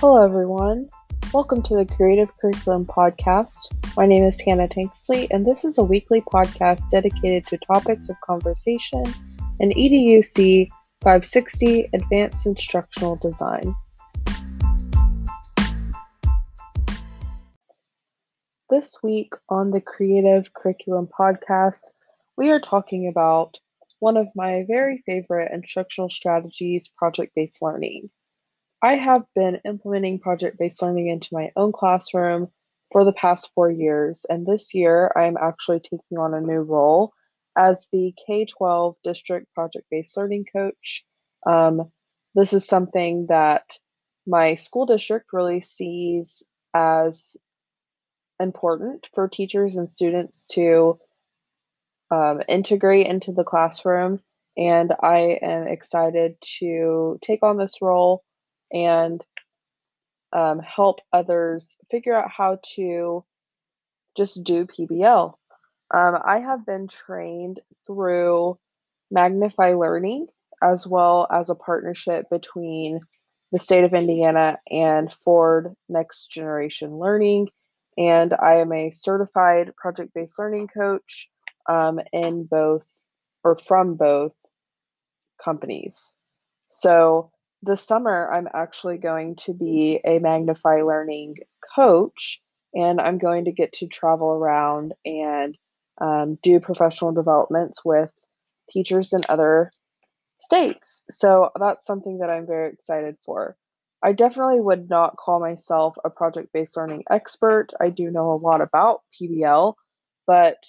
Hello, everyone. Welcome to the Creative Curriculum Podcast. My name is Hannah Tanksley, and this is a weekly podcast dedicated to topics of conversation in EDUC 560 Advanced Instructional Design. This week on the Creative Curriculum Podcast, we are talking about one of my very favorite instructional strategies, project based learning. I have been implementing project based learning into my own classroom for the past four years, and this year I am actually taking on a new role as the K 12 district project based learning coach. Um, this is something that my school district really sees as important for teachers and students to um, integrate into the classroom. And I am excited to take on this role and um, help others figure out how to just do PBL. Um, I have been trained through Magnify Learning as well as a partnership between the state of Indiana and Ford Next Generation Learning. And I am a certified project based learning coach um, in both or from both companies. So this summer, I'm actually going to be a Magnify Learning coach, and I'm going to get to travel around and um, do professional developments with teachers in other states. So that's something that I'm very excited for. I definitely would not call myself a project based learning expert. I do know a lot about PBL, but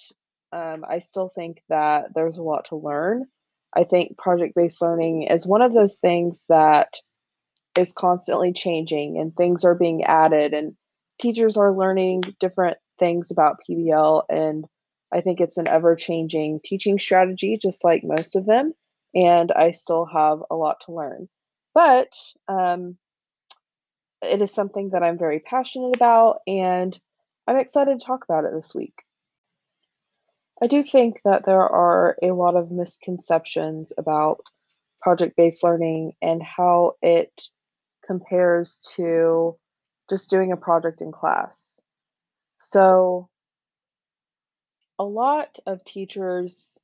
um, I still think that there's a lot to learn. I think project based learning is one of those things that is constantly changing and things are being added and teachers are learning different things about PBL and I think it's an ever changing teaching strategy just like most of them and I still have a lot to learn. But um, it is something that I'm very passionate about and I'm excited to talk about it this week. I do think that there are a lot of misconceptions about project based learning and how it compares to just doing a project in class. So, a lot of teachers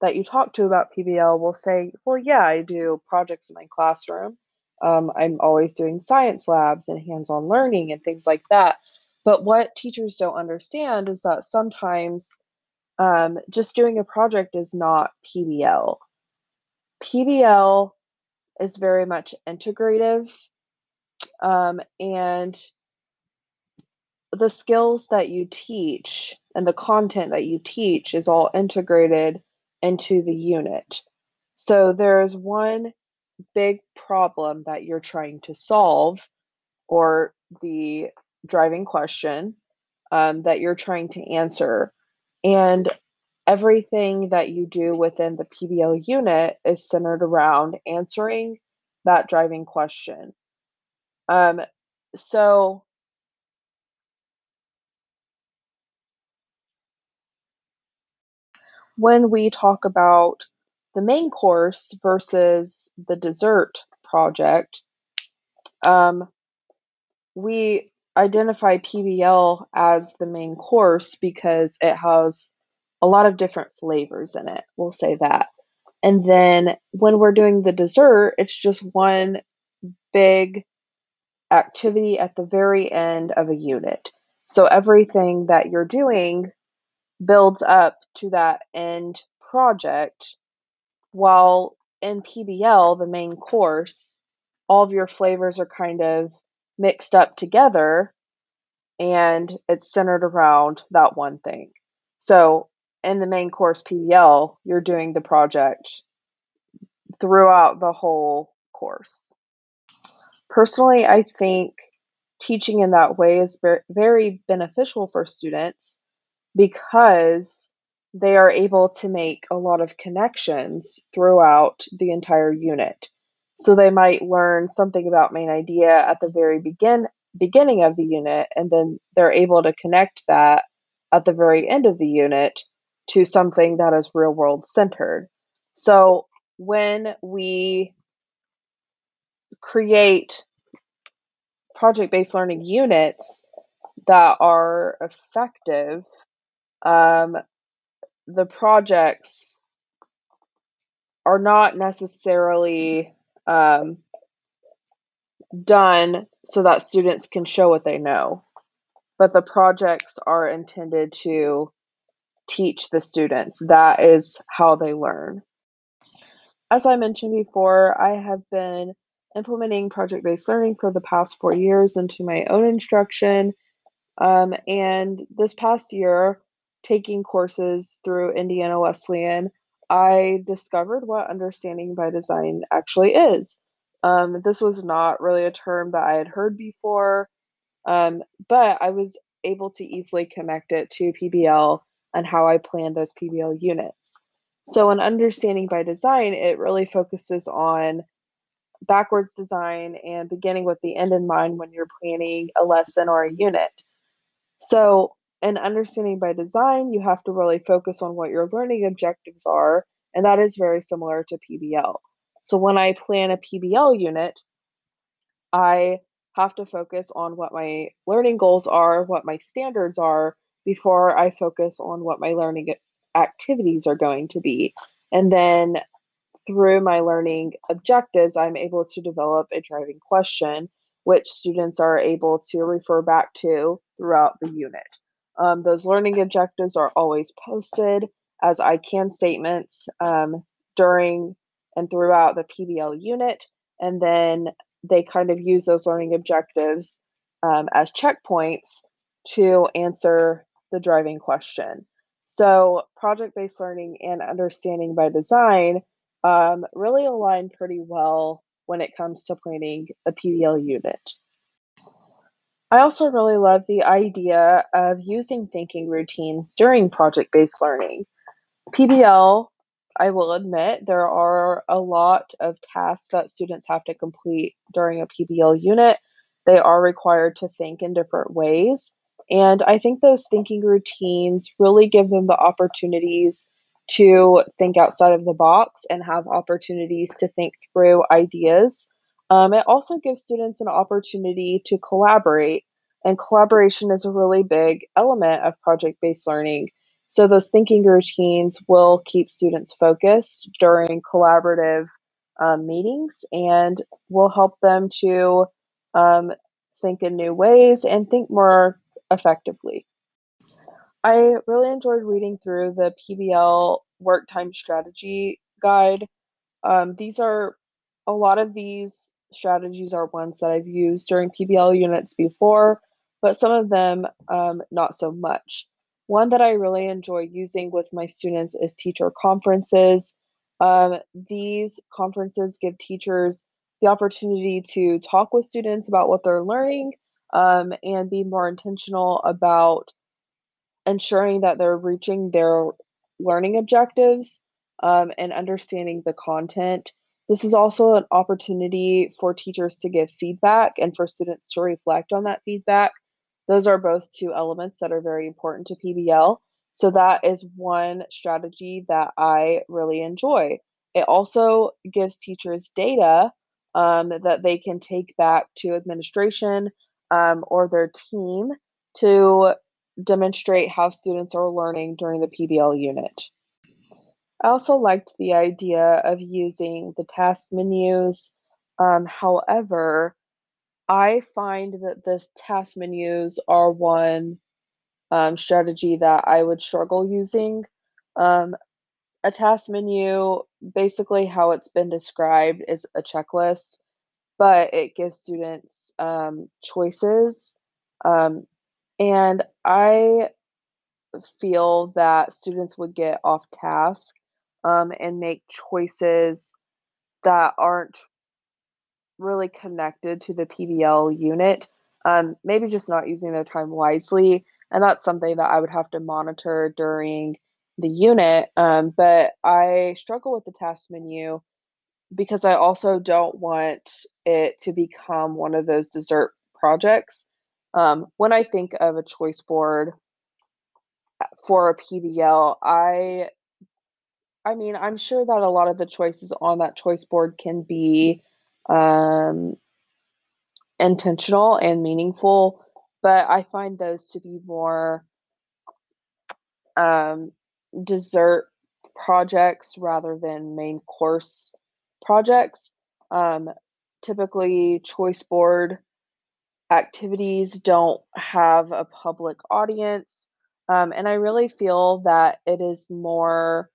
that you talk to about PBL will say, Well, yeah, I do projects in my classroom. Um, I'm always doing science labs and hands on learning and things like that. But what teachers don't understand is that sometimes um, just doing a project is not PBL. PBL is very much integrative, um, and the skills that you teach and the content that you teach is all integrated into the unit. So there's one big problem that you're trying to solve, or the driving question um, that you're trying to answer. And everything that you do within the PBL unit is centered around answering that driving question. Um, so, when we talk about the main course versus the dessert project, um, we identify PBL as the main course because it has a lot of different flavors in it. We'll say that. And then when we're doing the dessert, it's just one big activity at the very end of a unit. So everything that you're doing builds up to that end project, while in PBL, the main course, all of your flavors are kind of mixed up together and it's centered around that one thing. So in the main course PBL, you're doing the project throughout the whole course. Personally, I think teaching in that way is very beneficial for students because they are able to make a lot of connections throughout the entire unit. So they might learn something about main idea at the very begin beginning of the unit and then they're able to connect that at the very end of the unit to something that is real world centered. So when we create project based learning units that are effective, um, the projects are not necessarily um, done so that students can show what they know, but the projects are intended to teach the students. That is how they learn. As I mentioned before, I have been implementing project based learning for the past four years into my own instruction. Um, and this past year, taking courses through Indiana Wesleyan, I discovered what understanding by design actually is. Um, this was not really a term that I had heard before, um, but I was able to easily connect it to PBL and how I plan those PBL units. So, in understanding by design, it really focuses on backwards design and beginning with the end in mind when you're planning a lesson or a unit. So, in understanding by design, you have to really focus on what your learning objectives are, and that is very similar to PBL. So, when I plan a PBL unit, I have to focus on what my learning goals are, what my standards are, before I focus on what my learning activities are going to be. And then through my learning objectives, I'm able to develop a driving question, which students are able to refer back to throughout the unit. Um, those learning objectives are always posted as I can statements um, during and throughout the PBL unit. And then they kind of use those learning objectives um, as checkpoints to answer the driving question. So, project based learning and understanding by design um, really align pretty well when it comes to planning a PBL unit. I also really love the idea of using thinking routines during project based learning. PBL, I will admit, there are a lot of tasks that students have to complete during a PBL unit. They are required to think in different ways. And I think those thinking routines really give them the opportunities to think outside of the box and have opportunities to think through ideas. Um, it also gives students an opportunity to collaborate, and collaboration is a really big element of project based learning. So, those thinking routines will keep students focused during collaborative um, meetings and will help them to um, think in new ways and think more effectively. I really enjoyed reading through the PBL work time strategy guide. Um, these are a lot of these strategies are ones that I've used during PBL units before, but some of them um, not so much. One that I really enjoy using with my students is teacher conferences. Um, these conferences give teachers the opportunity to talk with students about what they're learning um, and be more intentional about ensuring that they're reaching their learning objectives um, and understanding the content. This is also an opportunity for teachers to give feedback and for students to reflect on that feedback. Those are both two elements that are very important to PBL. So, that is one strategy that I really enjoy. It also gives teachers data um, that they can take back to administration um, or their team to demonstrate how students are learning during the PBL unit. I also liked the idea of using the task menus. Um, however, I find that the task menus are one um, strategy that I would struggle using. Um, a task menu, basically, how it's been described, is a checklist, but it gives students um, choices. Um, and I feel that students would get off task um, and make choices that aren't really connected to the PBL unit. Um, maybe just not using their time wisely. And that's something that I would have to monitor during the unit. Um, but I struggle with the task menu because I also don't want it to become one of those dessert projects. Um, when I think of a choice board uh, for a PBL, I I mean, I'm sure that a lot of the choices on that choice board can be um, intentional and meaningful, but I find those to be more um, dessert projects rather than main course projects. Um, typically, choice board activities don't have a public audience. Um, and I really feel that it is more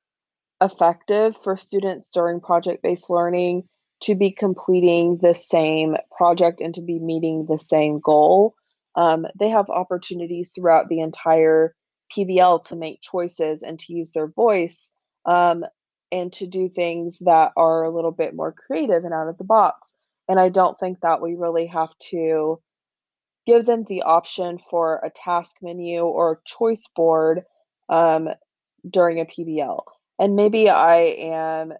effective for students during project based learning to be completing the same project and to be meeting the same goal. Um, they have opportunities throughout the entire PBL to make choices and to use their voice um, and to do things that are a little bit more creative and out of the box. And I don't think that we really have to give them the option for a task menu or a choice board um, during a PBL. And maybe I am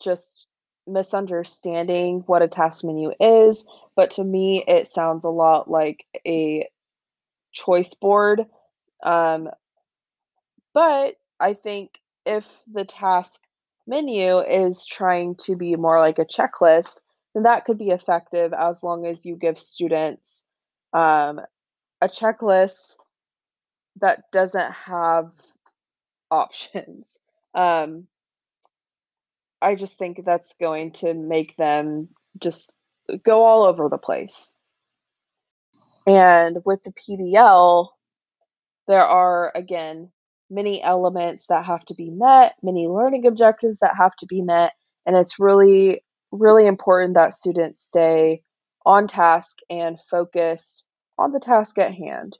just misunderstanding what a task menu is, but to me, it sounds a lot like a choice board. Um, but I think if the task menu is trying to be more like a checklist, then that could be effective as long as you give students um, a checklist that doesn't have options. Um, I just think that's going to make them just go all over the place. And with the PBL, there are, again, many elements that have to be met, many learning objectives that have to be met. And it's really, really important that students stay on task and focused on the task at hand.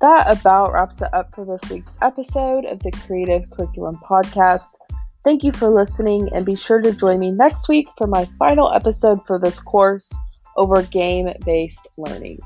That about wraps it up for this week's episode of the Creative Curriculum Podcast. Thank you for listening, and be sure to join me next week for my final episode for this course over game based learning.